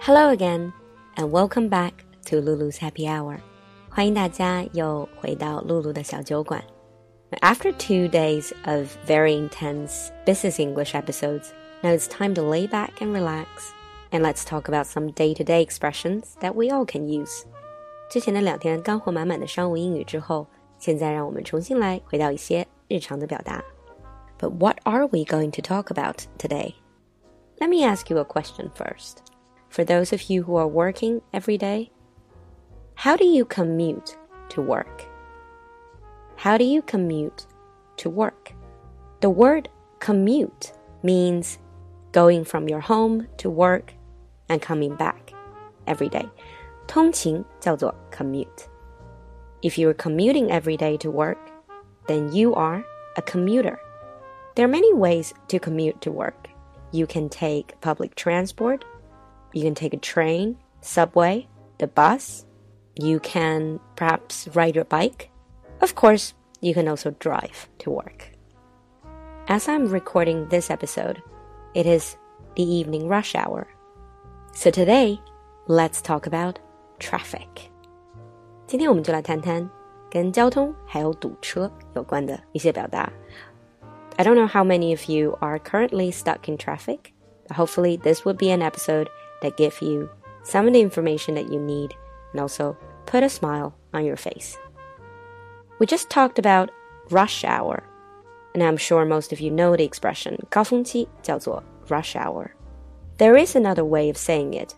Hello again, and welcome back to Lulu's Happy Hour. 欢迎大家又回到露露的小酒馆。After two days of very intense business English episodes, now it's time to lay back and relax, and let's talk about some day-to-day expressions that we all can use. 之前的两天干货满满的商务英语之后，现在让我们重新来回到一些日常的表达。But what are we going to talk about today? Let me ask you a question first. For those of you who are working every day, how do you commute to work? How do you commute to work? The word commute means going from your home to work and coming back every day. 通勤叫做 commute. If you're commuting every day to work, then you are a commuter. There are many ways to commute to work. You can take public transport, you can take a train, subway, the bus, you can perhaps ride your bike. Of course, you can also drive to work. As I'm recording this episode, it is the evening rush hour. So today, let's talk about traffic. 今天我们就来谈谈跟交通还有堵车有关的一些表达。I don't know how many of you are currently stuck in traffic, but hopefully this would be an episode that give you some of the information that you need and also put a smile on your face. We just talked about rush hour, and I'm sure most of you know the expression 高峰期叫做 rush hour. There is another way of saying it.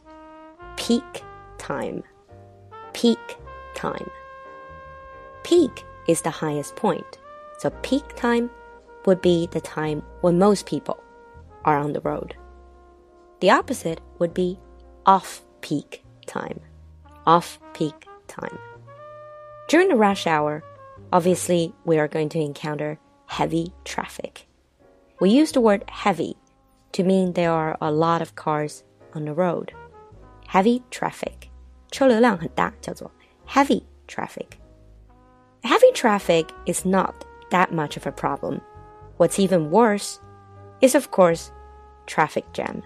Peak time. Peak time. Peak is the highest point. So peak time would be the time when most people are on the road. The opposite would be off peak time. Off peak time. During the rush hour, obviously we are going to encounter heavy traffic. We use the word heavy to mean there are a lot of cars on the road. Heavy traffic. 车流量很大，叫做 heavy traffic. Heavy traffic is not that much of a problem What's even worse is, of course, traffic jam.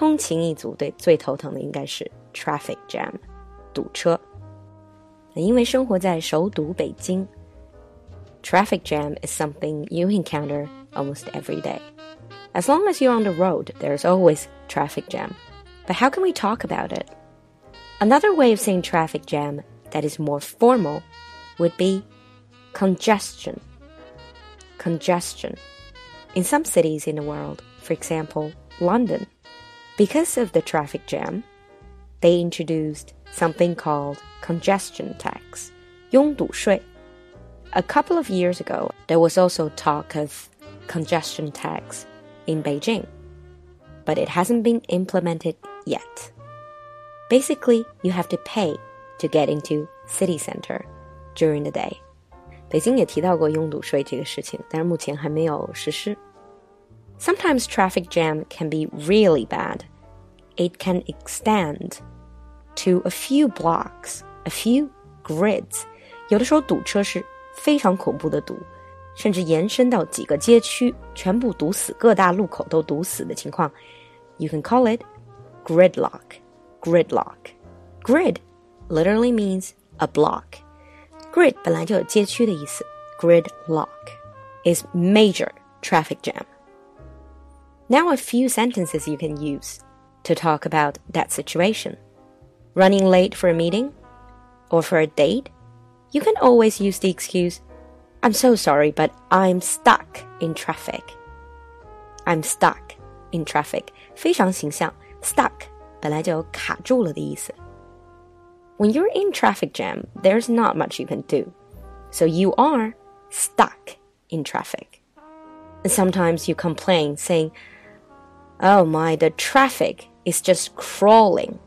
通勤一族对最头疼的应该是 traffic jam，堵车。因为生活在首都北京，traffic jam is something you encounter almost every day. As long as you're on the road, there's always traffic jam. But how can we talk about it? Another way of saying traffic jam that is more formal would be congestion congestion. In some cities in the world, for example, London, because of the traffic jam, they introduced something called congestion tax, 拥堵税. A couple of years ago, there was also talk of congestion tax in Beijing, but it hasn't been implemented yet. Basically, you have to pay to get into city center during the day. 北京也提到过拥堵税这个事情，但是目前还没有实施。Sometimes traffic jam can be really bad. It can extend to a few blocks, a few grids. 有的时候堵车是非常恐怖的堵，甚至延伸到几个街区，全部堵死，各大路口都堵死的情况。You can call it gridlock. Gridlock. Grid literally means a block. Grid 本来就有街区的意思，gridlock is major traffic jam. Now a few sentences you can use to talk about that situation. Running late for a meeting or for a date, you can always use the excuse, I'm so sorry, but I'm stuck in traffic. I'm stuck in traffic. 非常形象，stuck 本来就有卡住了的意思。when you're in traffic jam, there's not much you can do. So you are stuck in traffic. sometimes you complain saying, Oh my, the traffic is just crawling.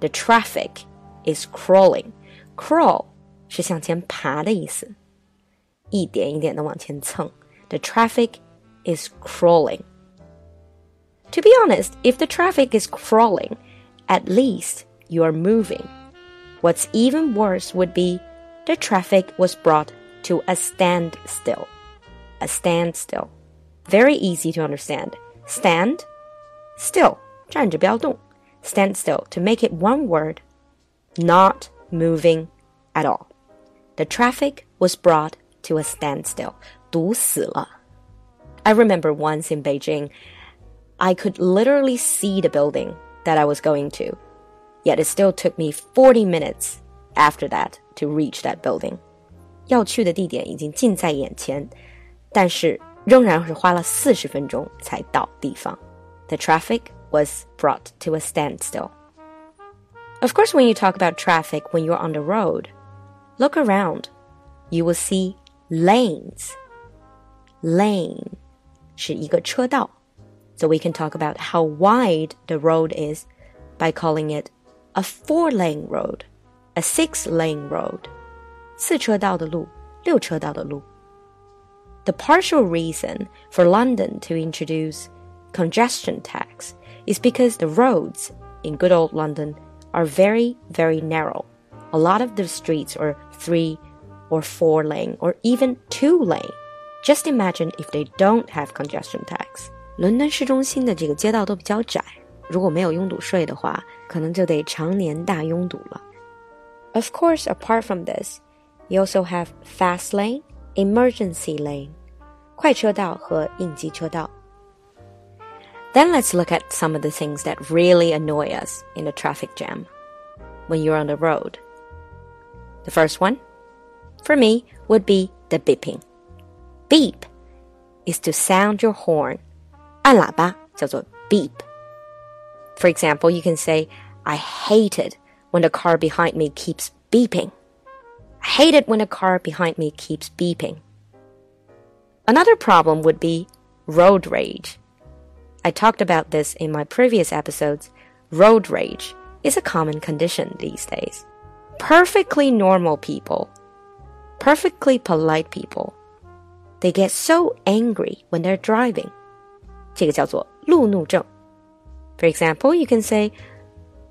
The traffic is crawling. Crawl 是向前爬的意思，一点一点的往前蹭。The traffic is crawling. To be honest, if the traffic is crawling, at least you are moving. What's even worse would be the traffic was brought to a standstill. A standstill. Very easy to understand. Stand, still, 站着不要动. standstill to make it one word, not moving at all. The traffic was brought to a standstill. 堵死了. I remember once in Beijing, I could literally see the building that I was going to, yet it still took me 40 minutes after that to reach that building. 要去的地点已经近在眼前，但是仍然是花了四十分钟才到地方。The traffic was brought to a standstill. Of course, when you talk about traffic when you're on the road, look around. You will see lanes. Lane 是一个车道. So we can talk about how wide the road is by calling it a four lane road, a six lane road. 四车道的路，六车道的路。The partial reason for London to introduce congestion tax is because the roads in good old London are very, very narrow. A lot of the streets are three or four lane or even two lane. Just imagine if they don't have congestion tax. 伦敦市中心的这个街道都比较窄，如果没有拥堵税的话，可能就得常年大拥堵了。Of course, apart from this, you also have fast lane, emergency lane, 快车道和应急车道。 Then let's look at some of the things that really annoy us in a traffic jam when you're on the road. The first one, for me, would be the beeping. Beep is to sound your horn. 按喇叭叫做 beep. For example, you can say, I hate it when the car behind me keeps beeping. I hate it when the car behind me keeps beeping. Another problem would be road rage. I talked about this in my previous episodes. Road rage is a common condition these days. Perfectly normal people, perfectly polite people, they get so angry when they're driving. 这个叫做路怒症. For example, you can say,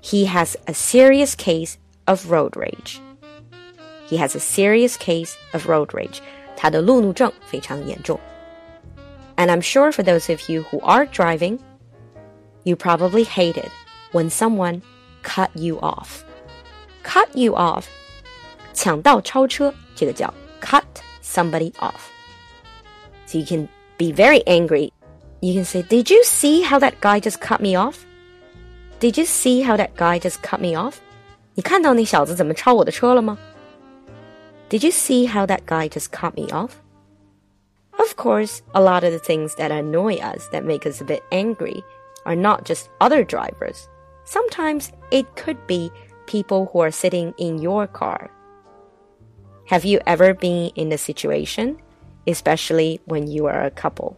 he has a serious case of road rage. He has a serious case of road rage. 他的路怒症非常严重。 And I'm sure for those of you who are driving, you probably hated when someone cut you off. Cut you off. 抢道超车，这个叫 cut somebody off. So you can be very angry. You can say, Did you see how that guy just cut me off? Did you see how that guy just cut me off? 你看到那小子怎么超我的车了吗？did you see how that guy just cut me off? Of course, a lot of the things that annoy us, that make us a bit angry, are not just other drivers. Sometimes it could be people who are sitting in your car. Have you ever been in a situation, especially when you are a couple,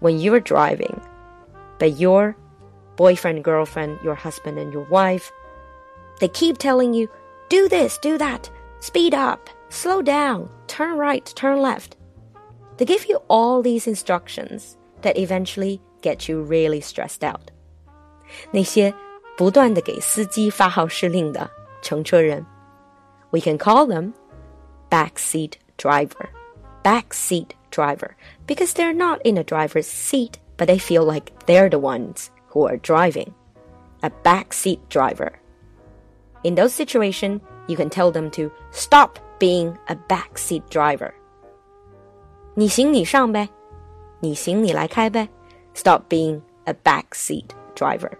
when you're driving, but your boyfriend, girlfriend, your husband, and your wife, they keep telling you, do this, do that, speed up, slow down, turn right, turn left. They give you all these instructions that eventually get you really stressed out. 那些不断的给司机发号施令的乘车人，we can call them backseat driver. Backseat driver because they're not in a driver's seat, but they feel like they're the ones who are driving. A backseat driver. In those situations, you can tell them to stop being a backseat driver. 你行你上呗，你行你来开呗。Stop being a backseat driver.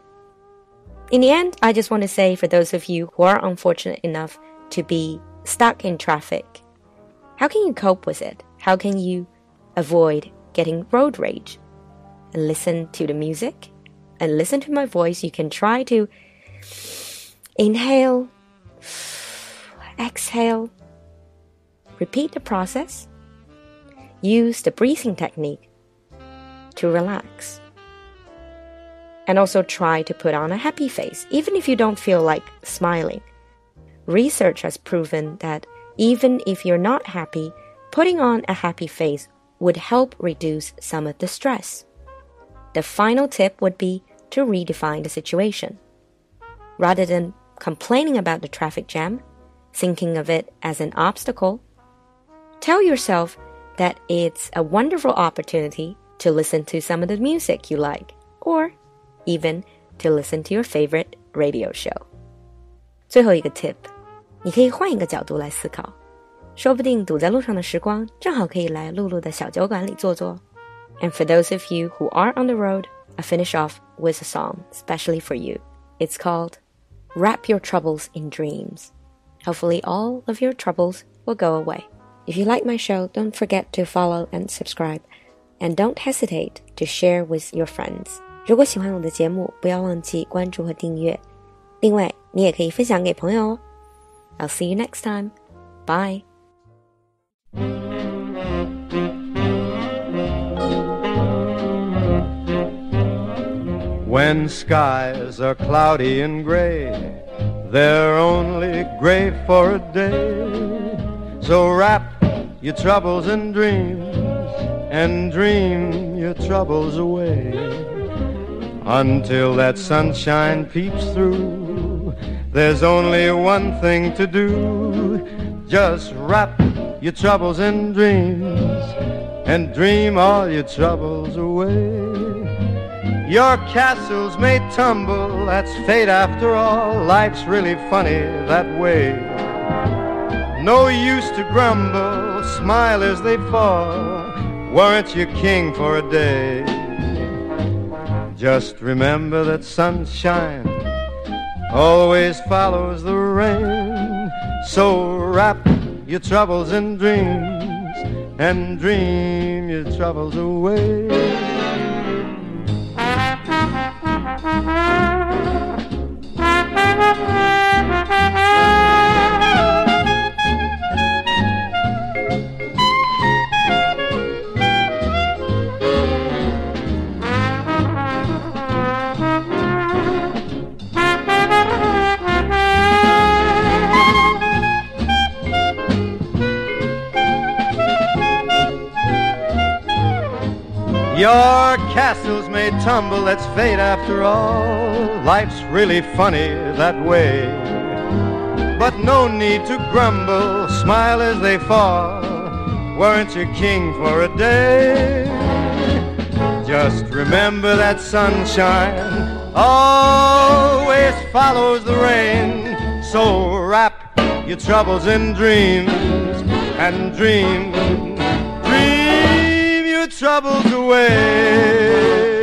In the end, I just want to say for those of you who are unfortunate enough to be stuck in traffic, how can you cope with it? How can you avoid getting road rage? And listen to the music and listen to my voice. You can try to inhale, exhale, Repeat the process. Use the breathing technique to relax. And also try to put on a happy face, even if you don't feel like smiling. Research has proven that even if you're not happy, putting on a happy face would help reduce some of the stress. The final tip would be to redefine the situation. Rather than complaining about the traffic jam, thinking of it as an obstacle, Tell yourself that it's a wonderful opportunity to listen to some of the music you like, or even to listen to your favorite radio show。最后一个 tip，你可以换一个角度来思考，说不定堵在路上的时光正好可以来露露的小酒馆里坐坐。And for those of you who are on the road, I finish off with a song especially for you. It's called Wrap Your Troubles in Dreams. Hopefully, all of your troubles will go away. If you like my show, don't forget to follow and subscribe. And don't hesitate to share with your friends. 如果喜欢我的节目，不要忘记关注和订阅。另外，你也可以分享给朋友哦。I'll see you next time. Bye. When skies are cloudy and gray, they're only gray for a day. So wrap your troubles and dreams and dream your troubles away until that sunshine peeps through. There's only one thing to do. Just wrap your troubles in dreams and dream all your troubles away. Your castles may tumble, that's fate after all. Life's really funny that way. No use to grumble, smile as they fall. Weren't you king for a day? Just remember that sunshine always follows the rain. So wrap your troubles in dreams and dream your troubles away. Your castles may tumble, that's fate after all. Life's really funny that way. But no need to grumble, smile as they fall. Weren't you king for a day? Just remember that sunshine always follows the rain. So wrap your troubles in dreams and dream troubles away.